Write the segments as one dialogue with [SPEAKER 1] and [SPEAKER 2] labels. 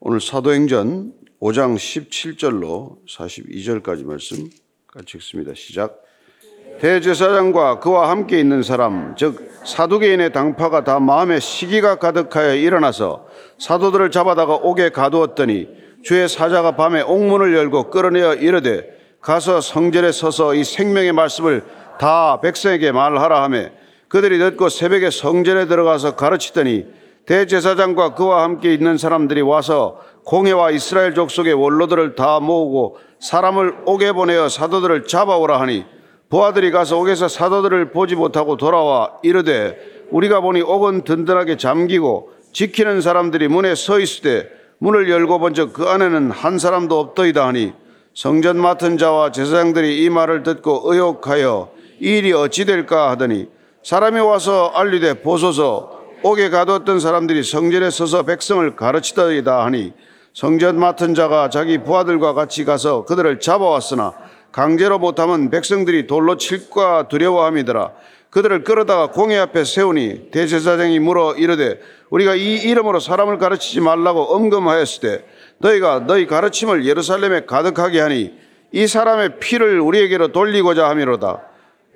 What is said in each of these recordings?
[SPEAKER 1] 오늘 사도행전 5장 17절로 42절까지 말씀 같이 읽습니다. 시작. 대제사장과 그와 함께 있는 사람, 즉 사두개인의 당파가 다 마음에 시기가 가득하여 일어나서 사도들을 잡아다가 옥에 가두었더니 주의 사자가 밤에 옥문을 열고 끌어내어 이르되 가서 성전에 서서 이 생명의 말씀을 다 백성에게 말하라 하매 그들이 듣고 새벽에 성전에 들어가서 가르치더니 대제사장과 그와 함께 있는 사람들이 와서 공회와 이스라엘 족속의 원로들을 다 모으고 사람을 옥에 보내어 사도들을 잡아오라 하니 부하들이 가서 옥에서 사도들을 보지 못하고 돌아와 이르되 우리가 보니 옥은 든든하게 잠기고 지키는 사람들이 문에 서 있으되 문을 열고 본즉 그 안에는 한 사람도 없더이다 하니 성전 맡은 자와 제사장들이 이 말을 듣고 의혹하여 이 일이 어찌 될까 하더니 사람이 와서 알리되 보소서 옥에 가두었던 사람들이 성전에 서서 백성을 가르치더이다 하니 성전 맡은 자가 자기 부하들과 같이 가서 그들을 잡아왔으나 강제로 못하면 백성들이 돌로 칠까 두려워함이더라. 그들을 끌어다가 공회 앞에 세우니 대제사장이 물어 이르되 우리가 이 이름으로 사람을 가르치지 말라고 엄금하였을 때 너희가 너희 가르침을 예루살렘에 가득하게 하니 이 사람의 피를 우리에게로 돌리고자 함이로다.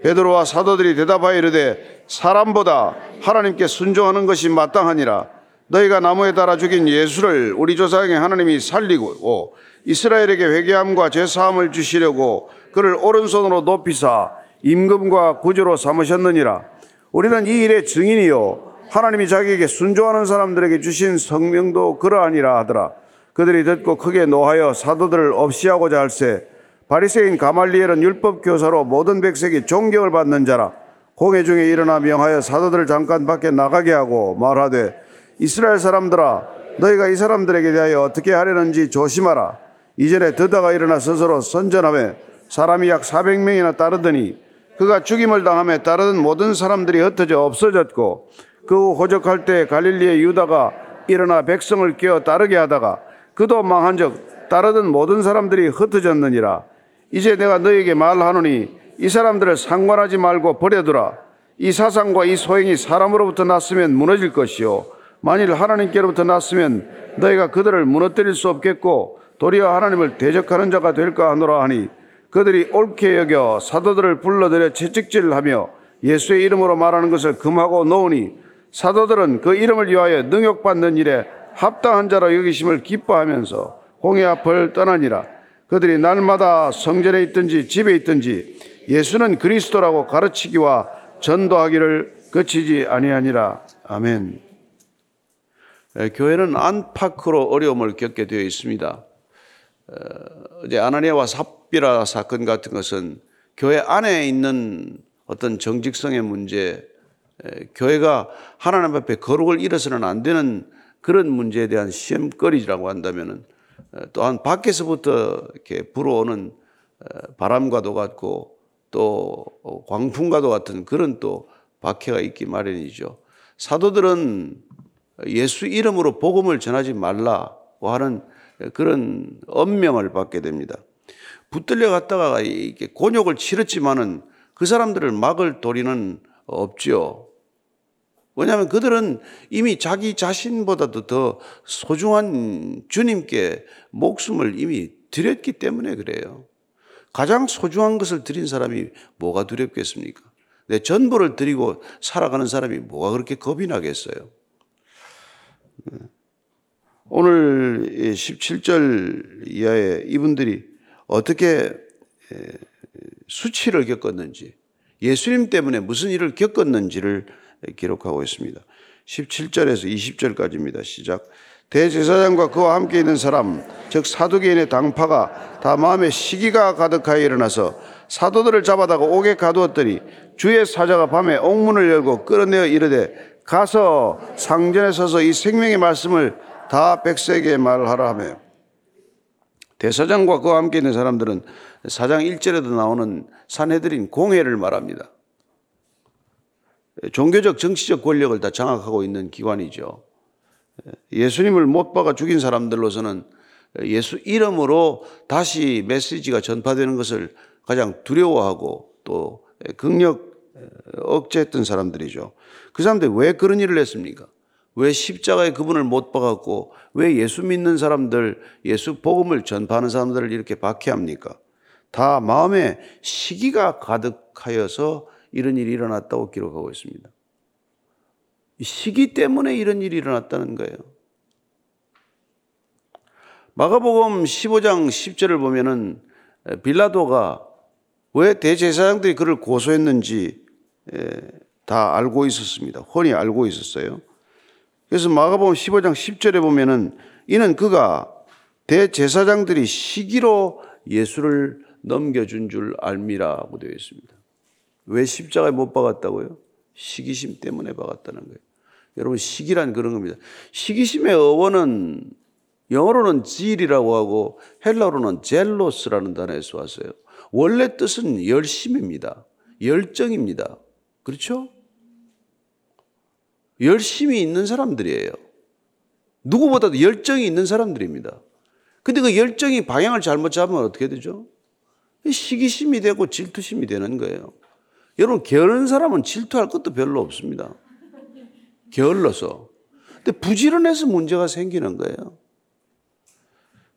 [SPEAKER 1] 베드로와 사도들이 대답하여 이르되 사람보다 하나님께 순종하는 것이 마땅하니라. 너희가 나무에 달아 죽인 예수를 우리 조상의 하나님이 살리고 이스라엘에게 회개함과 죄 사함을 주시려고 그를 오른손으로 높이사 임금과 구주로 삼으셨느니라. 우리는 이 일의 증인이요 하나님이 자기에게 순종하는 사람들에게 주신 성명도 그러하니라 하더라. 그들이 듣고 크게 노하여 사도들을 없이하고자 할세 바리새인 가말리엘은 율법 교사로 모든 백성이 존경을 받는 자라. 공회 중에 일어나 명하여 사도들을 잠깐 밖에 나가게 하고 말하되 이스라엘 사람들아 너희가 이 사람들에게 대하여 어떻게 하려는지 조심하라. 이전에 드다가 일어나 스스로 선전하며 사람이 약 400명이나 따르더니 그가 죽임을 당함에 따르던 모든 사람들이 흩어져 없어졌고 그 후 호적할 때 갈릴리의 유다가 일어나 백성을 깨어 따르게 하다가 그도 망한즉 따르던 모든 사람들이 흩어졌느니라 이제 내가 너에게 말하노니 이 사람들을 상관하지 말고 버려두라. 이 사상과 이 소행이 사람으로부터 났으면 무너질 것이요. 만일 하나님께로부터 났으면 너희가 그들을 무너뜨릴 수 없겠고 도리어 하나님을 대적하는 자가 될까 하노라 하니 그들이 옳게 여겨 사도들을 불러들여 채찍질하며 예수의 이름으로 말하는 것을 금하고 놓으니 사도들은 그 이름을 위하여 능욕받는 일에 합당한 자로 여기심을 기뻐하면서 공회 앞을 떠나니라 그들이 날마다 성전에 있든지 집에 있든지 예수는 그리스도라고 가르치기와 전도하기를 그치지 아니하니라 아멘. 교회는 안팎으로 어려움을 겪게 되어 있습니다. 어제 아나니아와 삽비라 사건 같은 것은 교회 안에 있는 어떤 정직성의 문제, 교회가 하나님 앞에 거룩을 잃어서는 안 되는 그런 문제에 대한 시험거리라고 한다면은 또한 밖에서부터 이렇게 불어오는 바람과도 같고 또 광풍과도 같은 그런 또 박해가 있기 마련이죠. 사도들은 예수 이름으로 복음을 전하지 말라고 하는 그런 엄명을 받게 됩니다. 붙들려 갔다가 이렇게 곤욕을 치렀지만은 그 사람들을 막을 도리는 없죠. 왜냐하면 그들은 이미 자기 자신보다도 더 소중한 주님께 목숨을 이미 드렸기 때문에 그래요. 가장 소중한 것을 드린 사람이 뭐가 두렵겠습니까? 내 전부를 드리고 살아가는 사람이 뭐가 그렇게 겁이 나겠어요? 오늘 17절 이하에 이분들이 어떻게 수치를 겪었는지, 예수님 때문에 무슨 일을 겪었는지를 기록하고 있습니다. 17절에서 20절까지입니다. 시작. 대제사장과 그와 함께 있는 사람, 즉 사두개인의 당파가 다 마음에 시기가 가득하여 일어나서 사도들을 잡아다가 옥에 가두었더니 주의 사자가 밤에 옥문을 열고 끌어내어 이르되 가서 상전에 서서 이 생명의 말씀을 다 백성에게 말하라 하며 대사장과 그와 함께 있는 사람들은 사장 1절에도 나오는 산해드린 공회를 말합니다. 종교적 정치적 권력을 다 장악하고 있는 기관이죠. 예수님을 못 박아 죽인 사람들로서는 예수 이름으로 다시 메시지가 전파되는 것을 가장 두려워하고 또 극력 억제했던 사람들이죠. 그 사람들이 왜 그런 일을 했습니까? 왜 십자가에 그분을 못 박았고 왜 예수 믿는 사람들, 예수 복음을 전파하는 사람들을 이렇게 박해합니까? 다 마음에 시기가 가득하여서 이런 일이 일어났다고 기록하고 있습니다. 시기 때문에 이런 일이 일어났다는 거예요. 마가복음 15장 10절을 보면은 빌라도가 왜 대제사장들이 그를 고소했는지 다 알고 있었습니다. 훤히 알고 있었어요. 그래서 마가복음 15장 10절에 보면은 이는 그가 대제사장들이 시기로 예수를 넘겨준 줄 알미라고 되어 있습니다. 왜 십자가에 못 박았다고요? 시기심 때문에 박았다는 거예요. 여러분 시기란 그런 겁니다. 시기심의 어원은 영어로는 질이라고 하고 헬라어로는 젤로스라는 단어에서 왔어요. 원래 뜻은 열심입니다. 열정입니다. 그렇죠? 열심이 있는 사람들이에요. 누구보다도 열정이 있는 사람들입니다. 근데 그 열정이 방향을 잘못 잡으면 어떻게 되죠? 시기심이 되고 질투심이 되는 거예요. 여러분, 게으른 사람은 질투할 것도 별로 없습니다. 게을러서. 근데 부지런해서 문제가 생기는 거예요.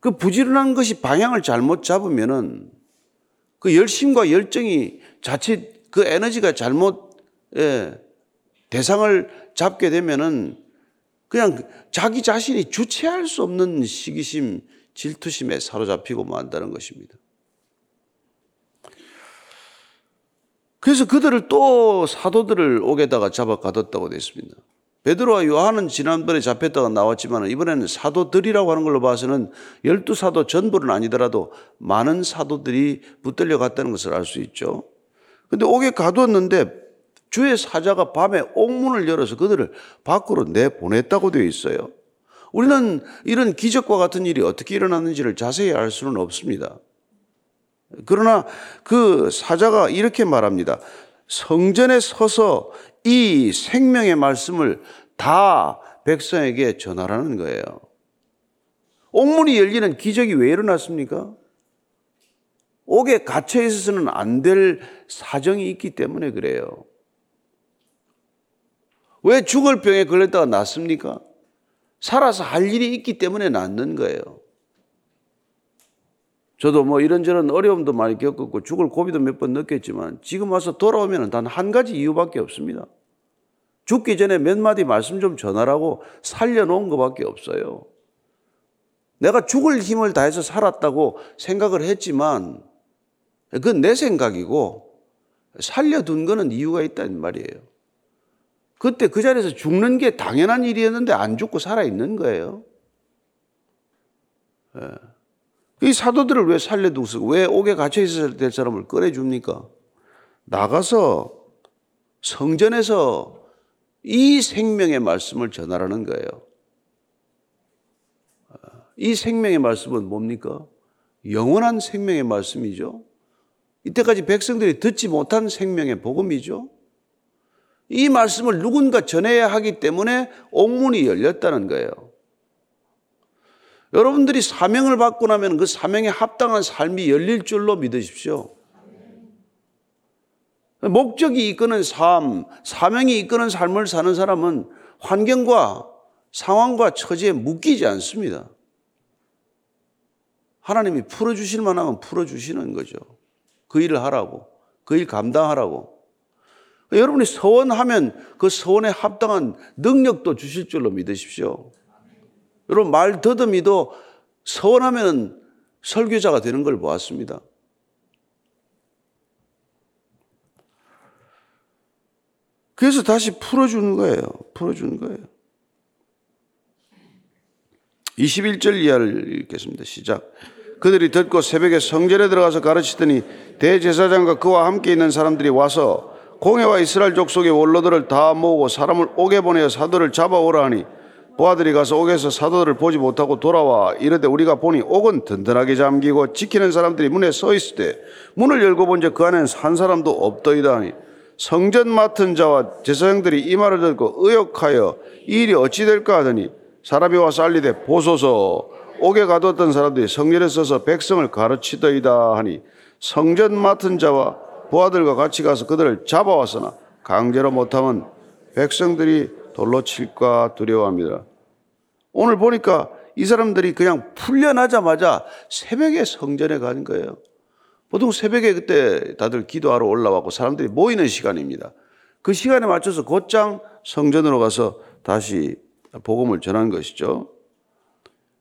[SPEAKER 1] 그 부지런한 것이 방향을 잘못 잡으면은 그 열심과 열정이 자칫 그 에너지가 잘못 예, 대상을 잡게 되면은 그냥 자기 자신이 주체할 수 없는 시기심, 질투심에 사로잡히고 만다는 것입니다. 그래서 그들을 또 사도들을 옥에다가 잡아 가뒀다고 되어 있습니다. 베드로와 요한은 지난번에 잡혔다가 나왔지만 이번에는 사도들이라고 하는 걸로 봐서는 열두 사도 전부는 아니더라도 많은 사도들이 붙들려 갔다는 것을 알 수 있죠. 근데 옥에 가두었는데 주의 사자가 밤에 옥문을 열어서 그들을 밖으로 내보냈다고 되어 있어요. 우리는 이런 기적과 같은 일이 어떻게 일어났는지를 자세히 알 수는 없습니다. 그러나 그 사자가 이렇게 말합니다. 성전에 서서 이 생명의 말씀을 다 백성에게 전하라는 거예요. 옥문이 열리는 기적이 왜 일어났습니까? 옥에 갇혀 있어서는 안 될 사정이 있기 때문에 그래요. 왜 죽을 병에 걸렸다가 낫습니까? 살아서 할 일이 있기 때문에 낫는 거예요. 저도 뭐 이런저런 어려움도 많이 겪었고 죽을 고비도 몇 번 느꼈지만 지금 와서 돌아오면 단 한 가지 이유밖에 없습니다. 죽기 전에 몇 마디 말씀 좀 전하라고 살려놓은 것밖에 없어요. 내가 죽을 힘을 다해서 살았다고 생각을 했지만 그건 내 생각이고 살려둔 거는 이유가 있다는 말이에요. 그때 그 자리에서 죽는 게 당연한 일이었는데 안 죽고 살아있는 거예요. 예. 이 사도들을 왜 살려두고 왜 옥에 갇혀 있어야 될 사람을 꺼내줍니까? 나가서 성전에서 이 생명의 말씀을 전하라는 거예요. 이 생명의 말씀은 뭡니까? 영원한 생명의 말씀이죠. 이때까지 백성들이 듣지 못한 생명의 복음이죠. 이 말씀을 누군가 전해야 하기 때문에 옥문이 열렸다는 거예요. 여러분들이 사명을 받고 나면 그 사명에 합당한 삶이 열릴 줄로 믿으십시오. 목적이 이끄는 삶, 사명이 이끄는 삶을 사는 사람은 환경과 상황과 처지에 묶이지 않습니다. 하나님이 풀어주실 만하면 풀어주시는 거죠. 그 일을 하라고, 그 일 감당하라고. 여러분이 서원하면 그 서원에 합당한 능력도 주실 줄로 믿으십시오. 여러분 말 더듬이도 서원하면 설교자가 되는 걸 보았습니다. 그래서 다시 풀어주는 거예요. 풀어주는 거예요. 21절 이하를 읽겠습니다. 시작. 그들이 듣고 새벽에 성전에 들어가서 가르치더니 대제사장과 그와 함께 있는 사람들이 와서 공회와 이스라엘 족속의 원로들을 다 모으고 사람을 옥에 보내어 사도를 잡아오라 하니 보아들이 가서 옥에서 사도들을 보지 못하고 돌아와 이르되 우리가 보니 옥은 든든하게 잠기고 지키는 사람들이 문에 서 있을 때 문을 열고 본즉 그 안에는 한 사람도 없더이다 하니 성전 맡은 자와 제사장들이 이 말을 듣고 의욕하여 이 일이 어찌 될까 하더니 사람이 와서 알리되 보소서. 옥에 가뒀던 사람들이 성전에 서서 백성을 가르치더이다 하니 성전 맡은 자와 부하들과 같이 가서 그들을 잡아왔으나 강제로 못하면 백성들이 돌로 칠까 두려워합니다. 오늘 보니까 이 사람들이 그냥 풀려나자마자 새벽에 성전에 가는 거예요. 보통 새벽에 그때 다들 기도하러 올라왔고 사람들이 모이는 시간입니다. 그 시간에 맞춰서 곧장 성전으로 가서 다시 복음을 전한 것이죠.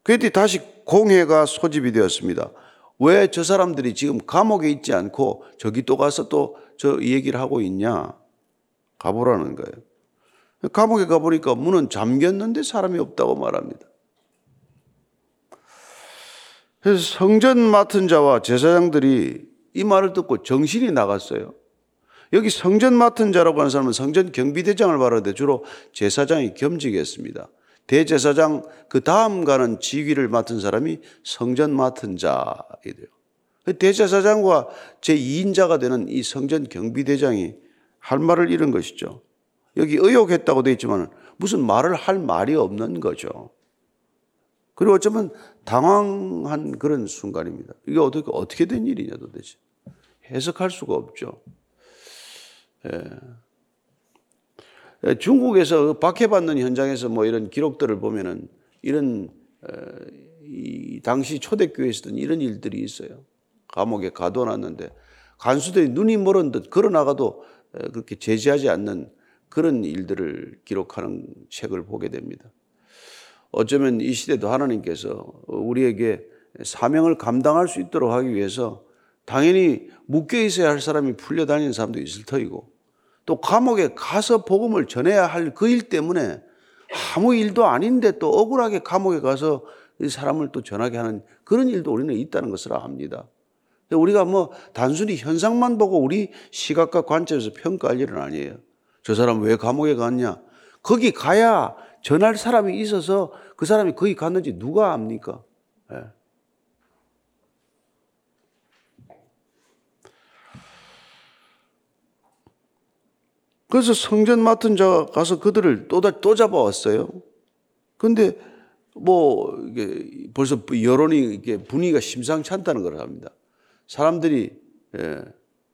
[SPEAKER 1] 그랬더니 다시 공회가 소집이 되었습니다. 왜 저 사람들이 지금 감옥에 있지 않고 저기 또 가서 또 저 얘기를 하고 있냐? 가보라는 거예요. 감옥에 가보니까 문은 잠겼는데 사람이 없다고 말합니다. 그래서 성전 맡은 자와 제사장들이 이 말을 듣고 정신이 나갔어요. 여기 성전 맡은 자라고 하는 사람은 성전 경비대장을 말하는데 주로 제사장이 겸직했습니다. 대제사장 그 다음 가는 지위를 맡은 사람이 성전 맡은 자이래요. 대제사장과 제2인자가 되는 이 성전 경비대장이 할 말을 잃은 것이죠. 여기 의혹했다고 되어 있지만 무슨 말을 할 말이 없는 거죠. 그리고 어쩌면 당황한 그런 순간입니다. 이게 어떻게, 어떻게 된 일이냐 도대체. 해석할 수가 없죠. 예. 중국에서 박해받는 현장에서 뭐 이런 기록들을 보면은 이런, 이 당시 초대교회에 있었던 이런 일들이 있어요. 감옥에 가둬놨는데 간수들이 눈이 멀은 듯 걸어나가도 그렇게 제지하지 않는 그런 일들을 기록하는 책을 보게 됩니다. 어쩌면 이 시대도 하나님께서 우리에게 사명을 감당할 수 있도록 하기 위해서 당연히 묶여 있어야 할 사람이 풀려다니는 사람도 있을 터이고 또 감옥에 가서 복음을 전해야 할 그 일 때문에 아무 일도 아닌데 또 억울하게 감옥에 가서 이 사람을 또 전하게 하는 그런 일도 우리는 있다는 것을 압니다. 우리가 뭐 단순히 현상만 보고 우리 시각과 관점에서 평가할 일은 아니에요. 저 사람 왜 감옥에 갔냐? 거기 가야 전할 사람이 있어서 그 사람이 거기 갔는지 누가 압니까? 예. 그래서 성전 맡은 자가 가서 그들을 또, 또 잡아왔어요. 근데 뭐, 이게 벌써 여론이 이게 분위기가 심상치 않다는 걸 합니다. 사람들이 예,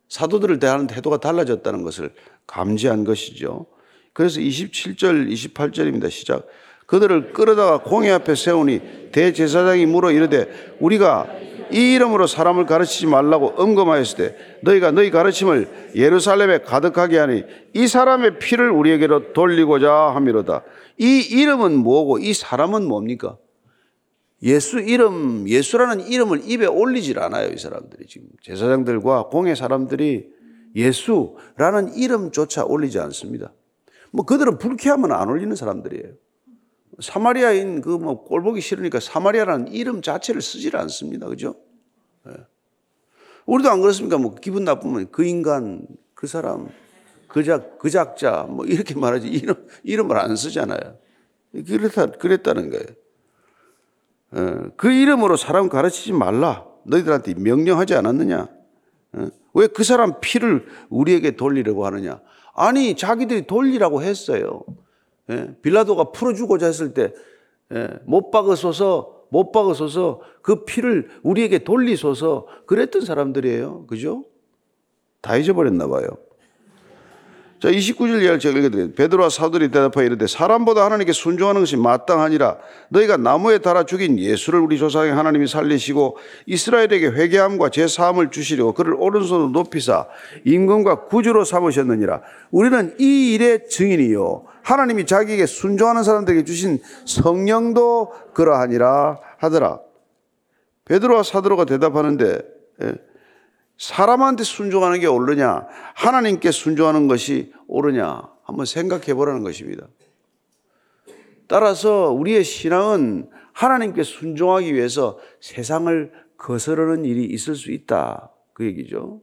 [SPEAKER 1] 사도들을 대하는 태도가 달라졌다는 것을 감지한 것이죠. 그래서 27절, 28절입니다. 시작. 그들을 끌어다가 공회 앞에 세우니 대제사장이 물어 이르되 우리가 이 이름으로 사람을 가르치지 말라고 엄검하였을 때 너희가 너희 가르침을 예루살렘에 가득하게 하니 이 사람의 피를 우리에게로 돌리고자 함이로다. 이 이름은 뭐고 이 사람은 뭡니까? 예수 이름, 예수라는 이름을 입에 올리질 않아요, 이 사람들이 지금. 제사장들과 공회 사람들이 예수라는 이름조차 올리지 않습니다. 뭐 그들은 불쾌하면 안 올리는 사람들이에요. 사마리아인 그 뭐 꼴보기 싫으니까 사마리아라는 이름 자체를 쓰질 않습니다. 그죠? 네. 우리도 안 그렇습니까? 뭐 기분 나쁘면 그 인간, 그 사람, 그 작, 그 작자, 뭐 이렇게 말하지. 이름, 이름을 안 쓰잖아요. 그랬다, 그랬다는 거예요. 네. 그 이름으로 사람 가르치지 말라. 너희들한테 명령하지 않았느냐? 네. 왜그 사람 피를 우리에게 돌리려고 하느냐? 아니, 자기들이 돌리라고 했어요. 예, 빌라도가 풀어주고자 했을 때, 예, 못 박으소서, 못 박으소서, 그 피를 우리에게 돌리소서, 그랬던 사람들이에요. 그죠? 다 잊어버렸나 봐요. 자, 29절 이하를 제가 읽어드려요. 베드로와 사도들이 대답하여 이르되 사람보다 하나님께 순종하는 것이 마땅하니라. 너희가 나무에 달아 죽인 예수를 우리 조상의 하나님이 살리시고 이스라엘에게 회개함과 제 사함을 주시려고 그를 오른손으로 높이사 임금과 구주로 삼으셨느니라. 우리는 이 일의 증인이요. 하나님이 자기에게 순종하는 사람들에게 주신 성령도 그러하니라 하더라. 베드로와 사도로가 대답하는데 예, 사람한테 순종하는 게 옳으냐, 하나님께 순종하는 것이 옳으냐, 한번 생각해 보라는 것입니다. 따라서 우리의 신앙은 하나님께 순종하기 위해서 세상을 거스르는 일이 있을 수 있다. 그 얘기죠.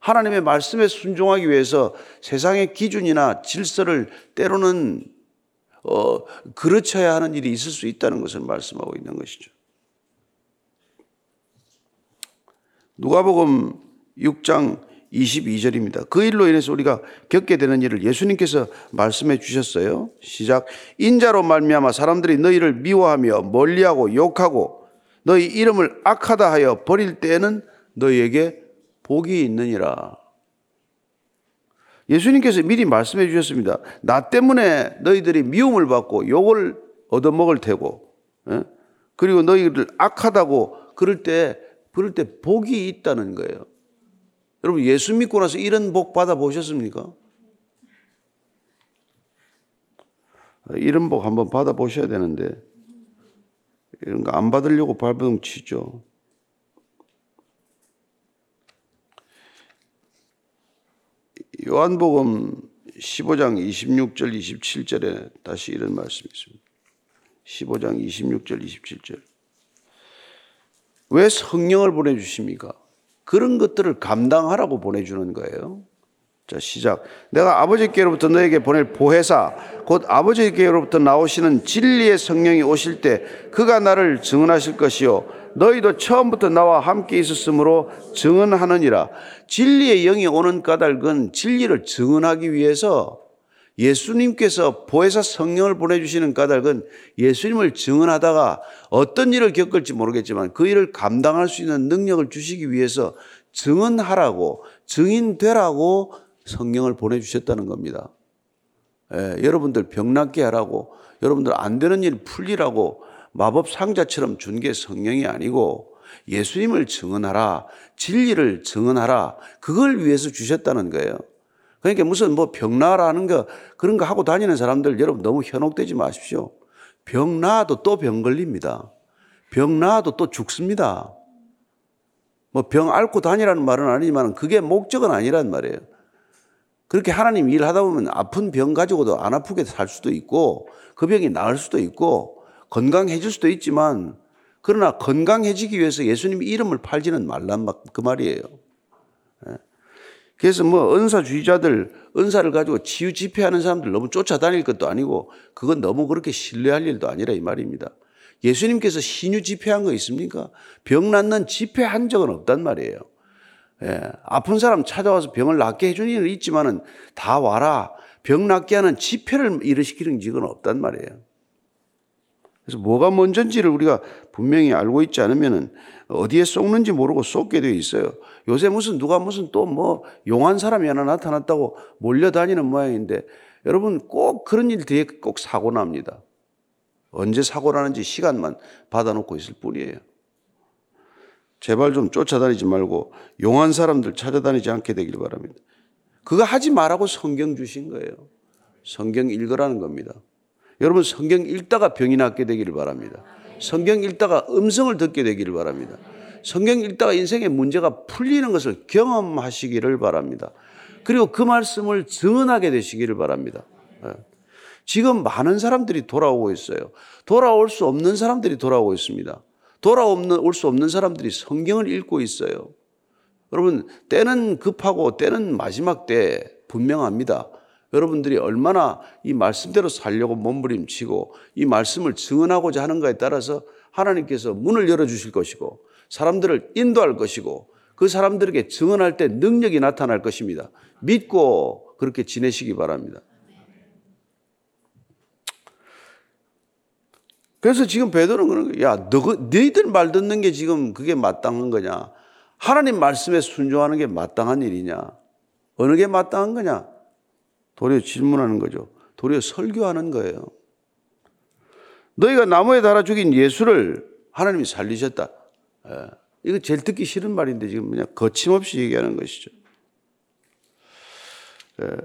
[SPEAKER 1] 하나님의 말씀에 순종하기 위해서 세상의 기준이나 질서를 때로는 어, 그르쳐야 하는 일이 있을 수 있다는 것을 말씀하고 있는 것이죠. 누가복음 6장 22절입니다. 그 일로 인해서 우리가 겪게 되는 일을 예수님께서 말씀해 주셨어요. 시작. 인자로 말미암아 사람들이 너희를 미워하며 멀리하고 욕하고 너희 이름을 악하다 하여 버릴 때에는 너희에게 복이 있느니라. 예수님께서 미리 말씀해 주셨습니다. 나 때문에 너희들이 미움을 받고 욕을 얻어먹을 테고, 예? 그리고 너희들 악하다고 그럴 때, 그럴 때 복이 있다는 거예요. 여러분, 예수 믿고 나서 이런 복 받아 보셨습니까? 이런 복 한번 받아 보셔야 되는데, 이런 거 안 받으려고 발버둥 치죠. 요한복음 15장 26절 27절에 다시 이런 말씀이 있습니다. 15장 26절 27절. 왜 성령을 보내주십니까? 그런 것들을 감당하라고 보내주는 거예요. 자, 시작. 내가 아버지께로부터 너에게 보낼 보혜사, 곧 아버지께로부터 나오시는 진리의 성령이 오실 때 그가 나를 증언하실 것이요. 너희도 처음부터 나와 함께 있었으므로 증언하느니라. 진리의 영이 오는 까닭은 진리를 증언하기 위해서 예수님께서 보혜사 성령을 보내주시는 까닭은 예수님을 증언하다가 어떤 일을 겪을지 모르겠지만 그 일을 감당할 수 있는 능력을 주시기 위해서 증언하라고, 증인되라고 성령을 보내주셨다는 겁니다. 예, 여러분들 병 낫게 하라고, 여러분들 안 되는 일 풀리라고 마법 상자처럼 준 게 성령이 아니고 예수님을 증언하라, 진리를 증언하라, 그걸 위해서 주셨다는 거예요. 그러니까 무슨 뭐 병 나라는 거 그런 거 하고 다니는 사람들 여러분 너무 현혹되지 마십시오. 병 나도 또 병 걸립니다. 병 나도 또 죽습니다. 뭐 병 앓고 다니라는 말은 아니지만 그게 목적은 아니란 말이에요. 그렇게 하나님 일하다 보면 아픈 병 가지고도 안 아프게 살 수도 있고 그 병이 나을 수도 있고 건강해질 수도 있지만 그러나 건강해지기 위해서 예수님 이름을 팔지는 말란 그 말이에요. 예. 그래서 뭐 은사주의자들 은사를 가지고 치유 집회하는 사람들 너무 쫓아다닐 것도 아니고 그건 너무 그렇게 신뢰할 일도 아니라 이 말입니다. 예수님께서 신유 집회한 거 있습니까? 병 낫는 집회한 적은 없단 말이에요. 예, 아픈 사람 찾아와서 병을 낫게 해주는 일은 있지만은 다 와라 병 낫게 하는 집회를 일으키는 적은 없단 말이에요. 그래서 뭐가 먼저인지를 우리가 분명히 알고 있지 않으면은 어디에 쏟는지 모르고 쏟게 되어 있어요. 요새 무슨 누가 무슨 또 뭐 용한 사람이 하나 나타났다고 몰려다니는 모양인데 여러분 꼭 그런 일 뒤에 꼭 사고 납니다. 언제 사고 나는지 시간만 받아놓고 있을 뿐이에요. 제발 좀 쫓아다니지 말고 용한 사람들 찾아다니지 않게 되길 바랍니다. 그거 하지 말라고 성경 주신 거예요. 성경 읽으라는 겁니다. 여러분 성경 읽다가 병이 낫게 되기를 바랍니다. 성경 읽다가 음성을 듣게 되기를 바랍니다. 성경 읽다가 인생의 문제가 풀리는 것을 경험하시기를 바랍니다. 그리고 그 말씀을 증언하게 되시기를 바랍니다. 예. 지금 많은 사람들이 돌아오고 있어요. 돌아올 수 없는 사람들이 돌아오고 있습니다. 돌아올 수 없는 사람들이 성경을 읽고 있어요. 여러분, 때는 급하고 때는 마지막 때 분명합니다. 여러분들이 얼마나 이 말씀대로 살려고 몸부림치고 이 말씀을 증언하고자 하는가에 따라서 하나님께서 문을 열어주실 것이고 사람들을 인도할 것이고 그 사람들에게 증언할 때 능력이 나타날 것입니다. 믿고 그렇게 지내시기 바랍니다. 그래서 지금 베드로는 그런 거야. 야, 너, 너희들 말 듣는 게 지금 그게 마땅한 거냐? 하나님 말씀에 순종하는 게 마땅한 일이냐? 어느 게 마땅한 거냐? 도리어 질문하는 거죠. 도리어 설교하는 거예요. 너희가 나무에 달아 죽인 예수를 하나님이 살리셨다. 예. 이거 제일 듣기 싫은 말인데 지금 그냥 거침없이 얘기하는 것이죠. 예.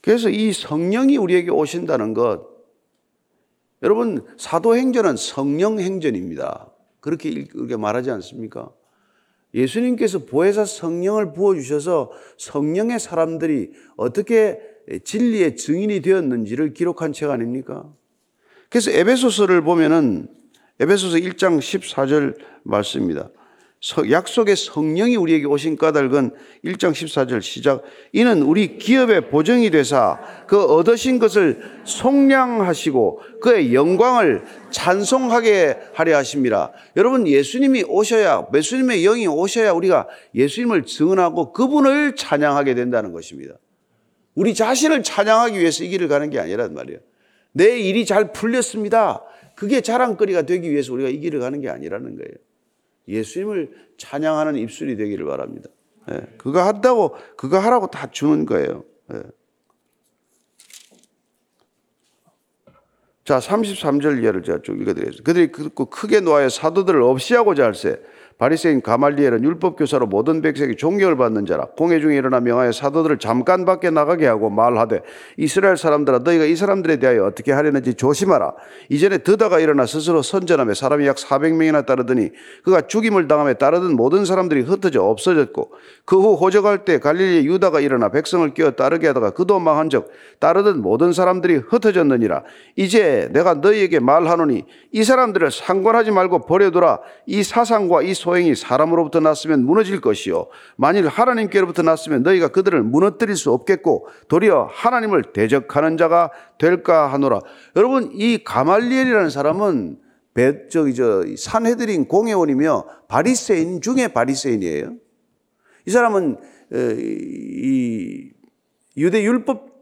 [SPEAKER 1] 그래서 이 성령이 우리에게 오신다는 것, 여러분 사도행전은 성령 행전입니다. 그렇게 말하지 않습니까? 예수님께서 보혜사 성령을 부어주셔서 성령의 사람들이 어떻게 진리의 증인이 되었는지를 기록한 책 아닙니까? 그래서 에베소서를 보면은 에베소서 1장 14절 말씀입니다. 약속의 성령이 우리에게 오신 까닭은 1장 14절 시작. 이는 우리 기업의 보정이 되사 그 얻으신 것을 속량하시고 그의 영광을 찬송하게 하려 하십니다. 여러분 예수님이 오셔야 예수님의 영이 오셔야 우리가 예수님을 증언하고 그분을 찬양하게 된다는 것입니다. 우리 자신을 찬양하기 위해서 이 길을 가는 게 아니란 말이에요. 내 일이 잘 풀렸습니다. 그게 자랑거리가 되기 위해서 우리가 이 길을 가는 게 아니라는 거예요. 예수님을 찬양하는 입술이 되기를 바랍니다. 예, 그거 한다고 그거 하라고 다 주는 거예요. 예. 자, 33절 이하를 제가 쭉 읽어드리겠습니다. 그들이 듣고 크게 노하여 사도들을 없이 하고자 할세 바리새인 가말리엘은 율법 교사로 모든 백성이 존경을 받는 자라. 공회 중에 일어나 명하여 사도들을 잠깐 밖에 나가게 하고 말하되 이스라엘 사람들아 너희가 이 사람들에 대하여 어떻게 하려는지 조심하라. 이전에 드다가 일어나 스스로 선전하며 사람이 약 400명이나 따르더니 그가 죽임을 당함에 따르던 모든 사람들이 흩어져 없어졌고 그 후 호적할 때 갈릴리 유다가 일어나 백성을 끼어 따르게 하다가 그도 망한 적 따르던 모든 사람들이 흩어졌느니라. 이제 내가 너희에게 말하노니 이 사람들을 상관하지 말고 버려두라. 이 사상과 이 소행이 사람으로부터 났으면 무너질 것이요 만일 하나님께로부터 났으면 너희가 그들을 무너뜨릴 수 없겠고 도리어 하나님을 대적하는 자가 될까 하노라 여러분 이 가말리엘이라는 사람은 배, 저기 저 산헤드린 공회원이며 바리새인 중에 바리새인이에요. 이 사람은 이 유대 율법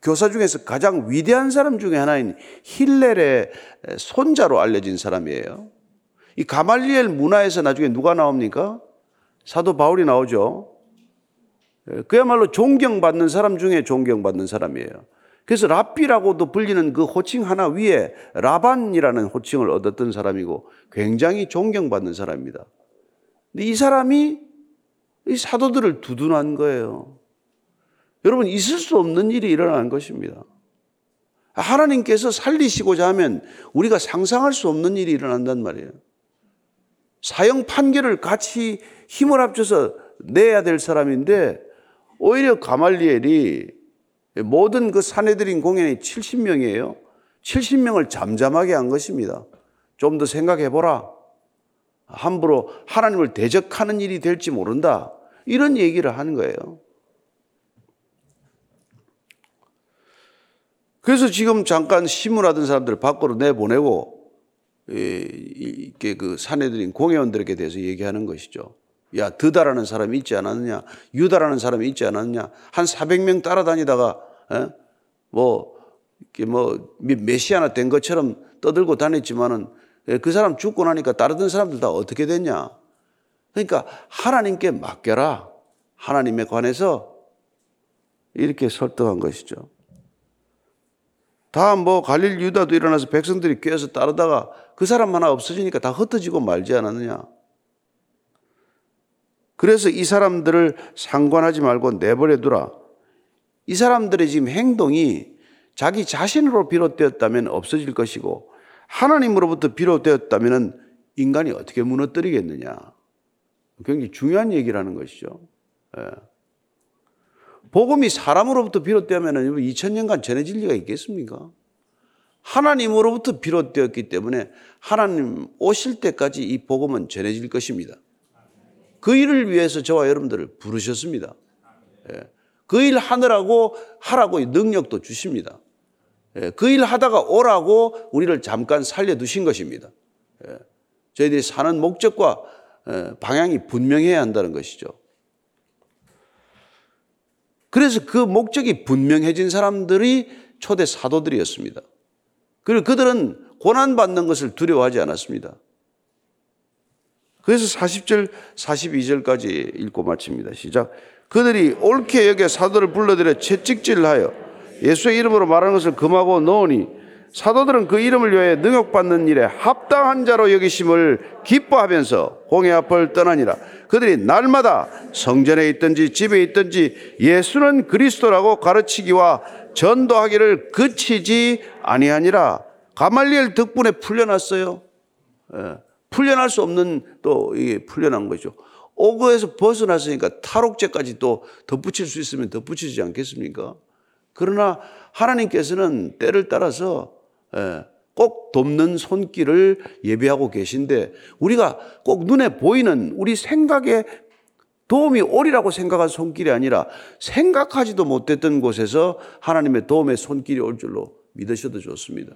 [SPEAKER 1] 교사 중에서 가장 위대한 사람 중에 하나인 힐렐의 손자로 알려진 사람이에요. 이 가말리엘 문화에서 나중에 누가 나옵니까? 사도 바울이 나오죠. 그야말로 존경받는 사람 중에 존경받는 사람이에요. 그래서 랍비라고도 불리는 그 호칭 하나 위에 라반이라는 호칭을 얻었던 사람이고 굉장히 존경받는 사람입니다. 근데 이 사람이 이 사도들을 두둔한 거예요. 여러분, 있을 수 없는 일이 일어난 것입니다. 하나님께서 살리시고자 하면 우리가 상상할 수 없는 일이 일어난단 말이에요. 사형 판결을 같이 힘을 합쳐서 내야 될 사람인데 오히려 가말리엘이 모든 그 사내들인 공연이 70명이에요. 70명을 잠잠하게 한 것입니다. 좀 더 생각해 보라. 함부로 하나님을 대적하는 일이 될지 모른다. 이런 얘기를 하는 거예요. 그래서 지금 잠깐 신문하던 사람들을 밖으로 내보내고 이렇게 그 사내들인 공회원들에게 대해서 얘기하는 것이죠. 야, 드다라는 사람이 있지 않았느냐? 유다라는 사람이 있지 않았느냐? 한 400명 따라다니다가, 에? 어? 뭐, 뭐, 메시아나 된 것처럼 떠들고 다녔지만은 그 사람 죽고 나니까 따르던 사람들 다 어떻게 됐냐? 그러니까 하나님께 맡겨라. 하나님에 관해서 이렇게 설득한 것이죠. 다음 뭐 갈릴 유다도 일어나서 백성들이 꿰어서 따르다가 그 사람 하나 없어지니까 다 흩어지고 말지 않았느냐. 그래서 이 사람들을 상관하지 말고 내버려두라. 이 사람들의 지금 행동이 자기 자신으로 비롯되었다면 없어질 것이고 하나님으로부터 비롯되었다면 인간이 어떻게 무너뜨리겠느냐. 굉장히 중요한 얘기라는 것이죠. 예. 복음이 사람으로부터 비롯되면 2000년간 전해질 리가 있겠습니까? 하나님으로부터 비롯되었기 때문에 하나님 오실 때까지 이 복음은 전해질 것입니다. 그 일을 위해서 저와 여러분들을 부르셨습니다. 예. 그일 하느라고 하라고 능력도 주십니다. 예. 그일 하다가 오라고 우리를 잠깐 살려두신 것입니다. 예. 저희들이 사는 목적과 방향이 분명해야 한다는 것이죠. 그래서 그 목적이 분명해진 사람들이 초대 사도들이었습니다. 그리고 그들은 고난받는 것을 두려워하지 않았습니다. 그래서 40절, 42절까지 읽고 마칩니다. 시작. 그들이 옳게 여겨 사도를 불러들여 채찍질하여 예수의 이름으로 말하는 것을 금하고 넣으니 사도들은 그 이름을 위해 능욕받는 일에 합당한 자로 여기심을 기뻐하면서 공회 앞을 떠나니라. 그들이 날마다 성전에 있든지 집에 있든지 예수는 그리스도라고 가르치기와 전도하기를 그치지 아니하니라. 가말리엘 덕분에 풀려났어요. 예, 풀려날 수 없는 또 이게 풀려난 거죠. 오거에서 벗어났으니까 탈옥죄까지 또 덧붙일 수 있으면 덧붙이지 않겠습니까? 그러나 하나님께서는 때를 따라서 예, 꼭 돕는 손길을 예비하고 계신데 우리가 꼭 눈에 보이는 우리 생각에 도움이 오리라고 생각한 손길이 아니라 생각하지도 못했던 곳에서 하나님의 도움의 손길이 올 줄로 믿으셔도 좋습니다.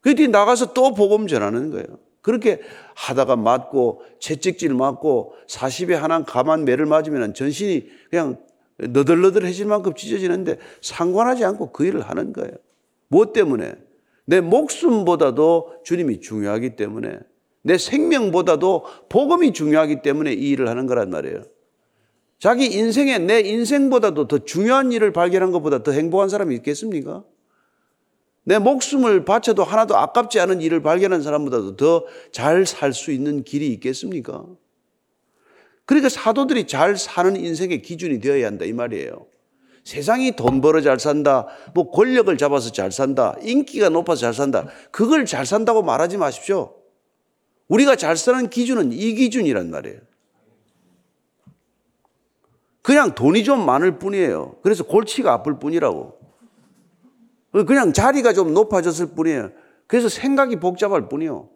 [SPEAKER 1] 그 뒤 나가서 또 복음 전하는 거예요. 그렇게 하다가 맞고 채찍질 맞고 40에 하나 가만 매를 맞으면 전신이 그냥 너덜너덜해질 만큼 찢어지는데 상관하지 않고 그 일을 하는 거예요. 무엇 때문에? 내 목숨보다도 주님이 중요하기 때문에 내 생명보다도 복음이 중요하기 때문에 이 일을 하는 거란 말이에요. 자기 인생에 내 인생보다도 더 중요한 일을 발견한 것보다 더 행복한 사람이 있겠습니까? 내 목숨을 바쳐도 하나도 아깝지 않은 일을 발견한 사람보다도 더 잘 살 수 있는 길이 있겠습니까? 그러니까 사도들이 잘 사는 인생의 기준이 되어야 한다 이 말이에요. 세상이 돈 벌어 잘 산다, 뭐 권력을 잡아서 잘 산다, 인기가 높아서 잘 산다. 그걸 잘 산다고 말하지 마십시오. 우리가 잘 사는 기준은 이 기준이란 말이에요. 그냥 돈이 좀 많을 뿐이에요. 그래서 골치가 아플 뿐이라고. 그냥 자리가 좀 높아졌을 뿐이에요. 그래서 생각이 복잡할 뿐이요.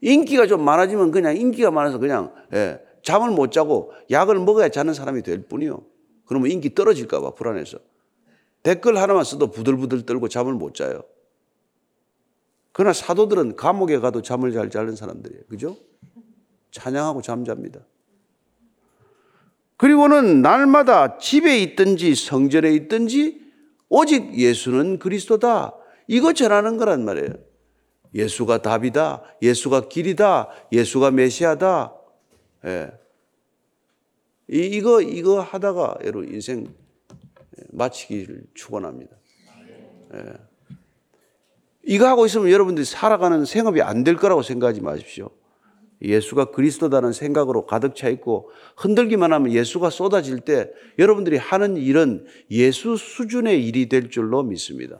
[SPEAKER 1] 인기가 좀 많아지면 그냥 인기가 많아서 그냥 예, 잠을 못 자고 약을 먹어야 자는 사람이 될 뿐이요. 그러면 인기 떨어질까봐 불안해서 댓글 하나만 써도 부들부들 떨고 잠을 못 자요. 그러나 사도들은 감옥에 가도 잠을 잘 자는 사람들이에요. 그죠? 찬양하고 잠잡니다. 그리고는 날마다 집에 있든지 성전에 있든지 오직 예수는 그리스도다. 이거 전하는 거란 말이에요. 예수가 답이다. 예수가 길이다. 예수가 메시아다. 예. 이, 이거, 이거 하다가 여러분 인생 마치기를 축원합니다. 예. 이거 하고 있으면 여러분들이 살아가는 생업이 안 될 거라고 생각하지 마십시오. 예수가 그리스도다는 생각으로 가득 차 있고 흔들기만 하면 예수가 쏟아질 때 여러분들이 하는 일은 예수 수준의 일이 될 줄로 믿습니다.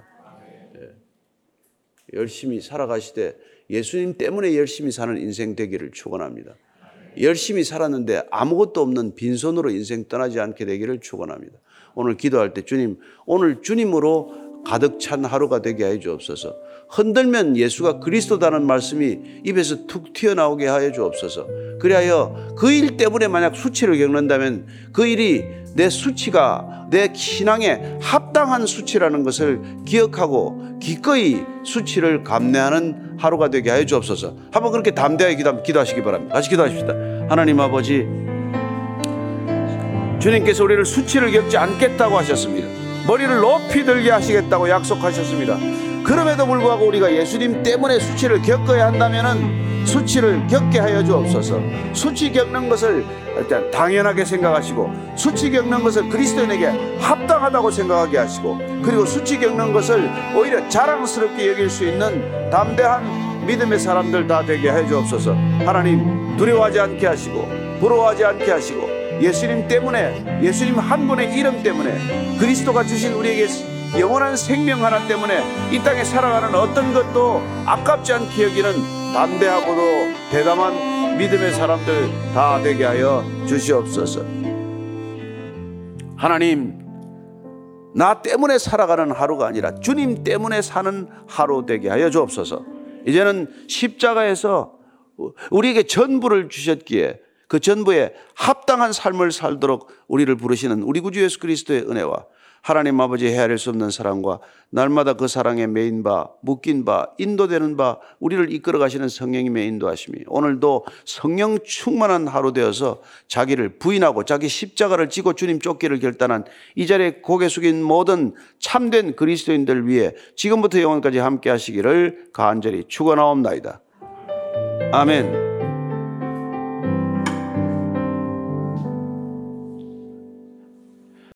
[SPEAKER 1] 예. 열심히 살아가시되 예수님 때문에 열심히 사는 인생 되기를 축원합니다. 열심히 살았는데 아무것도 없는 빈손으로 인생 떠나지 않게 되기를 축원합니다. 오늘 기도할 때 주님 오늘 주님으로 가득 찬 하루가 되게 하여 주옵소서. 흔들면 예수가 그리스도다는 말씀이 입에서 툭 튀어나오게 하여 주옵소서. 그리하여 그 일 때문에 만약 수치를 겪는다면 그 일이 내 수치가 내 신앙에 합당한 수치라는 것을 기억하고 기꺼이 수치를 감내하는 하루가 되게 하여 주옵소서. 한번 그렇게 담대하게 기도, 기도하시기 바랍니다. 같이 기도하십시다. 하나님 아버지, 주님께서 우리를 수치를 겪지 않겠다고 하셨습니다. 머리를 높이 들게 하시겠다고 약속하셨습니다. 그럼에도 불구하고 우리가 예수님 때문에 수치를 겪어야 한다면은 수치를 겪게 하여 주옵소서. 수치 겪는 것을 일단 당연하게 생각하시고 수치 겪는 것을 그리스도인에게 합당하다고 생각하게 하시고 그리고 수치 겪는 것을 오히려 자랑스럽게 여길 수 있는 담대한 믿음의 사람들 다 되게 해 주옵소서. 하나님 두려워하지 않게 하시고 부러워하지 않게 하시고 예수님 때문에 예수님 한 분의 이름 때문에 그리스도가 주신 우리에게 영원한 생명 하나 때문에 이 땅에 살아가는 어떤 것도 아깝지 않게 여기는 담대하고도 대담한 믿음의 사람들 다 되게 하여 주시옵소서. 하나님, 나 때문에 살아가는 하루가 아니라 주님 때문에 사는 하루 되게 하여 주옵소서. 이제는 십자가에서 우리에게 전부를 주셨기에 그 전부에 합당한 삶을 살도록 우리를 부르시는 우리 구주 예수 그리스도의 은혜와 하나님 아버지 헤아릴 수 없는 사랑과 날마다 그 사랑에 메인 바, 묶인 바, 인도되는 바, 우리를 이끌어 가시는 성령님의 인도하심이 오늘도 성령 충만한 하루 되어서 자기를 부인하고 자기 십자가를 지고 주님 쫓기를 결단한 이 자리에 고개 숙인 모든 참된 그리스도인들 위해 지금부터 영원까지 함께 하시기를 간절히 축원하옵나이다. 아멘.